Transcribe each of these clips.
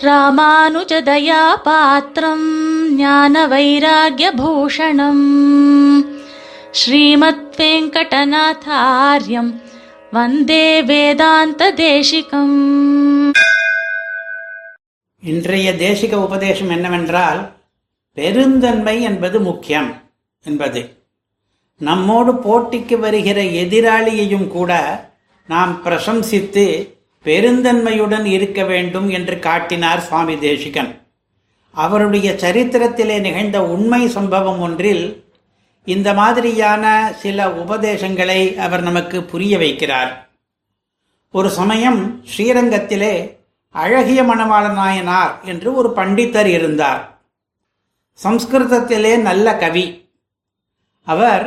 ராமானுஜதயா பாத்திரம் ஞான வைராகியபூஷணம் ஸ்ரீமத் வெங்கடநாதாரியம் வந்தே வேதாந்த தேசிகம் இன்றைய தேசிக உபதேசம் என்னவென்றால் பெருந்தன்மை என்பது முக்கியம் என்பது. நம்மோடு போட்டிக்கு வருகிற எதிராளியையும் கூட நாம் பிரசம்சித்து பெருந்தன்மையுடன் இருக்க வேண்டும் என்று காட்டினார் சுவாமி தேசிகன். அவருடைய சரித்திரத்திலே நிகழ்ந்த உண்மை சம்பவம் ஒன்றில் இந்த மாதிரியான சில உபதேசங்களை அவர் நமக்கு புரிய வைக்கிறார். ஒரு சமயம் ஸ்ரீரங்கத்திலே அழகிய மணவாள நாயனார் என்று ஒரு பண்டித்தர் இருந்தார். சம்ஸ்கிருதத்திலே நல்ல கவி. அவர்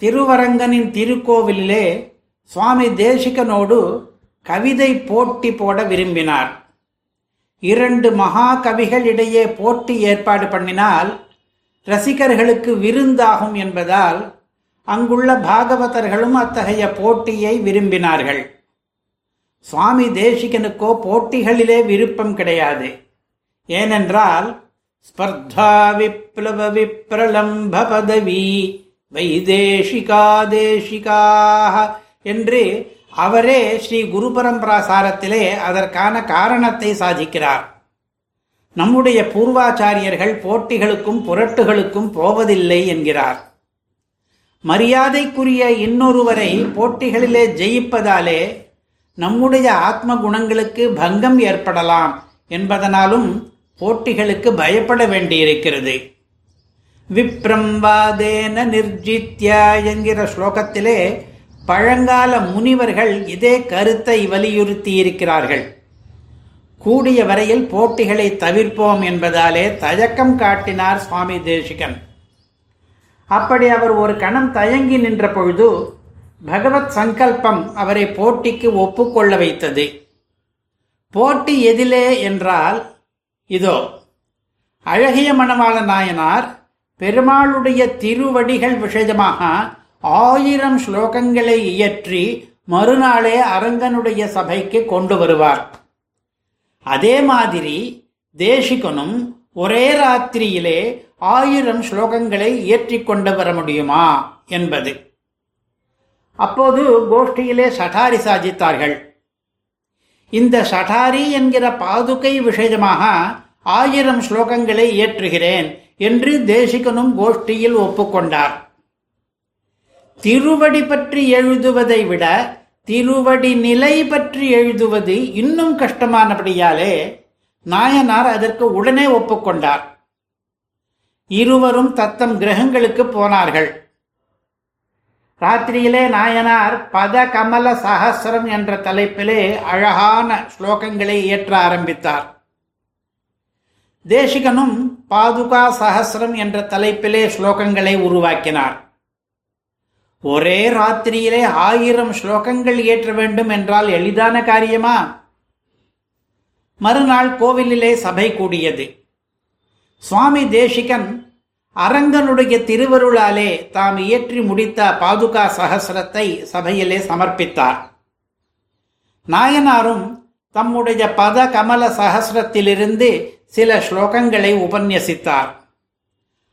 திருவரங்கனின் திருக்கோவிலிலே சுவாமி தேசிகனோடு கவிதை போட்டி போட விரும்பினார். இரண்டு மகா கவிகள் இடையே போட்டி ஏற்பாடு பண்ணினால் ரசிகர்களுக்கு விருந்தாகும் என்பதால் அங்குள்ள பாகவதர்களும் அத்தகைய போட்டியை விரும்பினார்கள். சுவாமி தேசிகனுக்கோ போட்டிகளிலே விருப்பம் கிடையாது. ஏனென்றால் ஸ்பர்தா விப்ளவ விப்ரலம்ப பதவி வைதேசிகா தேசிகாக என்று அவரே ஸ்ரீ குரு பரம்பராசாரத்திலே அதற்கான காரணத்தை சாதிக்கிறார். நம்முடைய பூர்வாச்சாரியர்கள் போட்டிகளுக்கும் புரட்டுகளுக்கும் போவதில்லை என்கிறார். மரியாதைக்குரிய இன்னொருவரை போட்டிகளிலே ஜெயிப்பதாலே நம்முடைய ஆத்ம குணங்களுக்கு பங்கம் ஏற்படலாம் என்பதனாலும் போட்டிகளுக்கு பயப்பட வேண்டியிருக்கிறது. விப்ரம்வாதேன நிர்ஜித்யா என்கிற ஸ்லோகத்திலே பழங்கால முனிவர்கள் இதே கருத்தை வலியுறுத்தி இருக்கிறார்கள் கூடிய வரையில் போட்டிகளை தவிர்ப்போம் என்பதாலே தயக்கம் காட்டினார் சுவாமி தேசிகன். அப்படி அவர் ஒரு கணம் தயங்கி நின்ற பொழுது பகவத் சங்கல்பம் அவரை போட்டிக்கு ஒப்புக்கொள்ள வைத்தது. போட்டி எதிலே என்றால் இதோ அழகிய மணவாள நாயனார் பெருமாளுடைய திருவடிகள் விஷயமாக ஆயிரம் ஸ்லோகங்களை இயற்றி மறுநாளே அரங்கனுடைய சபைக்கு கொண்டு வருவார். அதே மாதிரி தேசிகனும் ஒரே ராத்திரியிலே ஆயிரம் ஸ்லோகங்களை இயற்றி கொண்டு வர முடியுமா என்பது. அப்போது கோஷ்டியிலே சடாரி சாதித்தார்கள் இந்த சடாரி என்கிற பாதுகை விஷயமாக ஆயிரம் ஸ்லோகங்களை இயற்றுகிறேன் என்று தேசிகனும் கோஷ்டியில் ஒப்புக்கொண்டார். திருவடி பற்றி எழுதுவதை விட திருவடி நிலை பற்றி எழுதுவது இன்னும் கஷ்டமானபடியாலே நாயனார் அதற்கு உடனே ஒப்புக்கொண்டார். இருவரும் தத்தம் கிரகங்களுக்கு போனார்கள். ராத்திரியிலே நாயனார் பத கமல சகசிரம் என்ற தலைப்பிலே அழகான ஸ்லோகங்களை இயற்ற ஆரம்பித்தார். தேசிகனும் பாதுகா சகசிரம் என்ற தலைப்பிலே ஸ்லோகங்களை உருவாக்கினார். ஒரே ராத்திரியிலே ஆயிரம் ஸ்லோகங்கள் இயற்ற வேண்டும் என்றால் எளிதான காரியமா? மறுநாள் கோவிலிலே சபை கூடியது. சுவாமி தேசிகன் அரங்கனுடைய திருவருளாலே தாம் இயற்றி முடித்த பாதுகா சகசிரத்தை சபையிலே சமர்ப்பித்தார். நாயனாரும் தம்முடைய பத கமல சகசிரத்திலிருந்து சில ஸ்லோகங்களை உபன்யசித்தார்.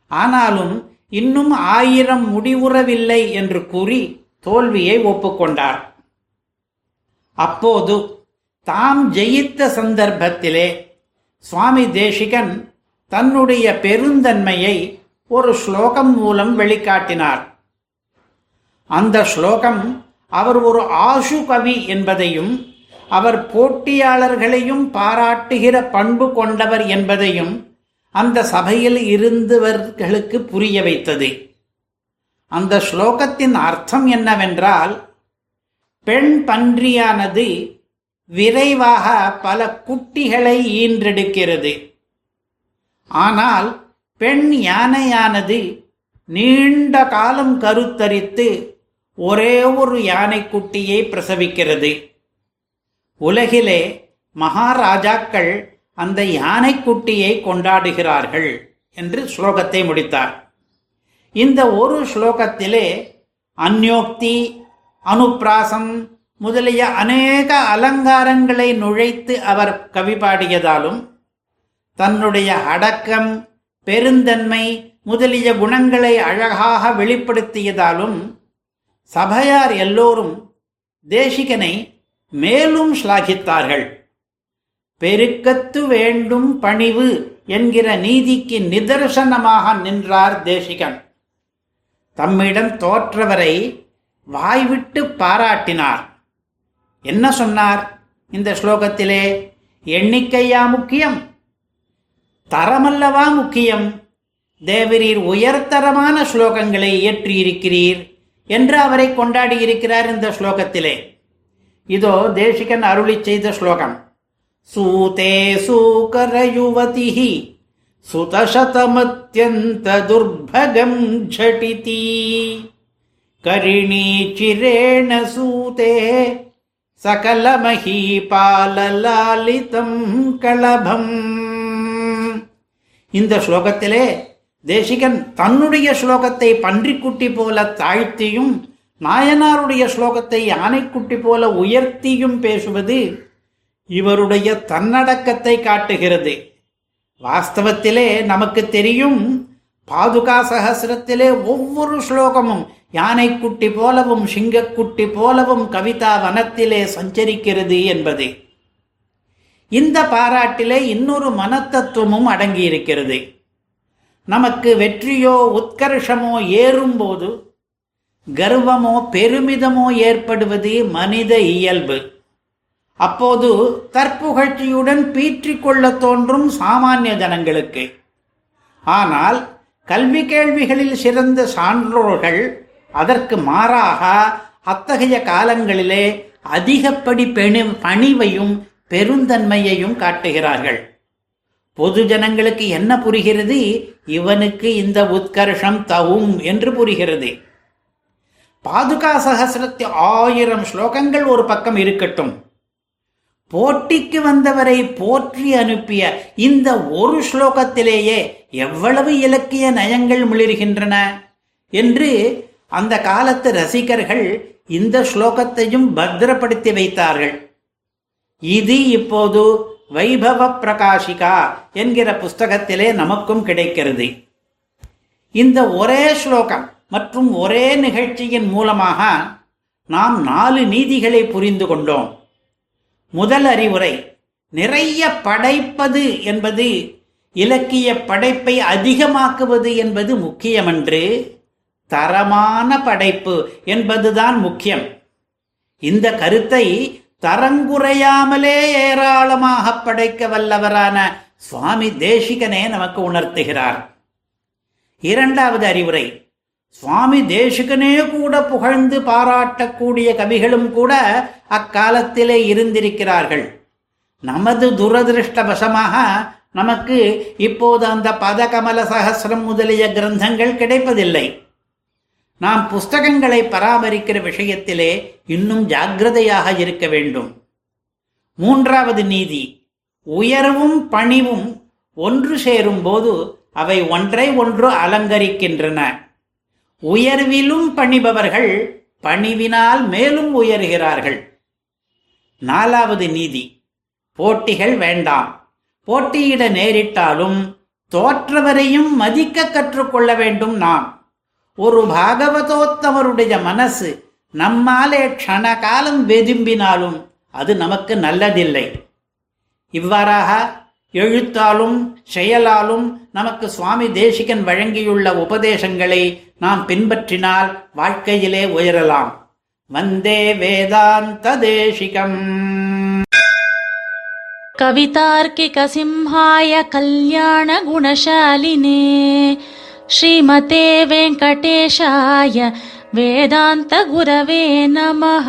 ஆனாலும் இன்னும் ஆயிரம் முடிவுறவில்லை என்று கூறி தோல்வியை ஒப்புக்கொண்டார். அப்போது தாம் ஜெயித்த சந்தர்ப்பத்திலே சுவாமி தேசிகன் தன்னுடைய பெருந்தன்மையை ஒரு ஸ்லோகம் மூலம் வெளிக்காட்டினார். அந்த ஸ்லோகம் அவர் ஒரு ஆசு கவி என்பதையும் அவர் போட்டியாளர்களையும் பாராட்டுகிற பண்பு கொண்டவர் என்பதையும் அந்த சபையில் இருந்தவர்களுக்கு புரிய வைத்தது. அந்த ஸ்லோகத்தின் அர்த்தம் என்னவென்றால் பெண் பன்றியானது விரைவாக பல குட்டிகளை ஈன்றெடுக்கிறது. ஆனால் பெண் யானையானது நீண்ட காலம் கருத்தரித்து ஒரே ஒரு யானைக்குட்டியை பிரசவிக்கிறது. உலகிலே மகாராஜாக்கள் அந்த யானைக்குட்டியை கொண்டாடுகிறார்கள் என்று ஸ்லோகத்தை முடித்தார். இந்த ஒரு ஸ்லோகத்திலே அந்யோக்தி அனுப்பிராசம் முதலிய அநேக அலங்காரங்களை நுழைத்து அவர் கவி பாடியதாலும் தன்னுடைய அடக்கம் பெருந்தன்மை முதலிய குணங்களை அழகாக வெளிப்படுத்தியதாலும் சபையார் எல்லோரும் தேசிகனை மேலும் ஸ்லாகித்தார்கள் பெருக்கத்து வேண்டும் பணிவு என்கிற நீதிக்கு நிதர்சனமாக நின்றார் தேசிகன். தம்மிடம் தோற்றவரை வாய்விட்டு பாராட்டினார். என்ன சொன்னார்? இந்த ஸ்லோகத்திலே எண்ணிக்கையா முக்கியம்? தரமல்லவா முக்கியம்? தேவரீர் உயர்தரமான ஸ்லோகங்களை இயற்றியிருக்கிறீர் என்று அவரை கொண்டாடி இருக்கிறார் இந்த ஸ்லோகத்திலே. இதோ தேசிகன் அருளி செய்த ஸ்லோகம். சூதே சூகரயுவதி சுதசதமத்யந்த துர்பகம் झटिति கரிணீ சிரேண சூதே சகலமஹீபாலலாலிதம் களபம் இந்த ஸ்லோகத்திலே தேசிகன் தன்னுடைய ஸ்லோகத்தை பன்றிக்குட்டி போல தாழ்த்தியும் நாயனாருடைய ஸ்லோகத்தை யானைக்குட்டி போல உயர்த்தியும் பேசுவது இவருடைய தன்னடக்கத்தை காட்டுகிறது. வாஸ்தவத்திலே நமக்கு தெரியும் பாதுகா சகசிரத்திலே ஒவ்வொரு ஸ்லோகமும் யானைக்குட்டி போலவும் சிங்கக்குட்டி போலவும் கவிதா வனத்திலே சஞ்சரிக்கிறது என்பது. இந்த பாராட்டிலே இன்னொரு மனத்தத்துவமும் அடங்கியிருக்கிறது. நமக்கு வெற்றியோ உத்கர்ஷமோ ஏறும்போது கர்வமோ பெருமிதமோ ஏற்படுவது மனித இயல்பு. அப்போது தற்புகழ்ச்சியுடன் பீற்றிக் கொள்ள தோன்றும் சாமானிய ஜனங்களுக்கு. ஆனால் கல்வி கேள்விகளில் சிறந்த சான்றோர்கள் அதற்கு மாறாக அத்தகைய காலங்களிலே அதிகப்படி பெணி பணிவையும் பெருந்தன்மையையும் காட்டுகிறார்கள். பொது ஜனங்களுக்கு என்ன புரிகிறது? இவனுக்கு இந்த உத்கர்ஷம் தவும் என்று புரிகிறது. பாதுகா சகசிரத்தி ஆயிரம் ஸ்லோகங்கள் ஒரு பக்கம் இருக்கட்டும். போட்டிக்கு வந்தவரை போற்றி அனுப்பிய இந்த ஒரு ஸ்லோகத்திலேயே எவ்வளவு இலக்கிய நயங்கள் மிளிர்கின்றன என்று அந்த காலத்து ரசிகர்கள் இந்த ஸ்லோகத்தையும் பத்திரப்படுத்தி வைத்தார்கள். இது இப்போது வைபவ பிரகாஷிகா என்கிற புஸ்தகத்திலே நமக்கும் கிடைக்கிறது. இந்த ஒரே ஸ்லோகம் மற்றும் ஒரே நிகழ்ச்சியின் மூலமாக நாம் நாலு நீதிகளை புரிந்து கொண்டோம். முதல் அறிவுரை நிறைய படைப்பது என்பது இலக்கிய படைப்பை அதிகமாக்குவது என்பது முக்கியமன்று தரமான படைப்பு என்பதுதான் முக்கியம். இந்த கருத்தை தரங்குறையாமலே ஏராளமாக படைக்க வல்லவரான சுவாமி தேசிகனே நமக்கு உணர்த்துகிறார். இரண்டாவது அறிவுரை சுவாமி தேசிகனே கூட புகழ்ந்து பாராட்டக்கூடிய கவிகளும் கூட அக்காலத்திலே இருந்திருக்கிறார்கள். நமது துரதிருஷ்டவசமாக நமக்கு இப்போது அந்த பதகமல சகசிரம் முதலிய கிரந்தங்கள் கிடைப்பதில்லை. நாம் புஸ்தகங்களை பராமரிக்கிற விஷயத்திலே இன்னும் ஜாக்கிரதையாக இருக்க வேண்டும். மூன்றாவது நீதி உயர்வும் பணிவும் ஒன்று சேரும் போது அவை ஒன்றை ஒன்று அலங்கரிக்கின்றன. உயர்விலும் பணிபவர்கள் பணிவினால் மேலும் உயர்கிறார்கள். நாலாவது நீதி போட்டிகள் வேண்டாம். போட்டியிட நேரிட்டாலும் தோற்றவரையும் மதிக்க கற்றுக்கொள்ள வேண்டும் நாம். ஒரு பாகவதோத்தமருடைய மனசு நம்மாலே க்ஷண காலம் வெதும்பினாலும் அது நமக்கு நல்லதில்லை. இவ்வாறாக எழுத்தாலும் செயலாலும் நமக்கு சுவாமி தேசிகன் வழங்கியுள்ள உபதேசங்களை நாம் பின்பற்றினால் வாழ்க்கையிலே உயரலாம் வந்தே வேதாந்த தேசிகம் कवितार्किकसिंहाय कल्याणगुणशालिने श्रीमते वेङ्कटेशाय वेदान्तगुरवे नमः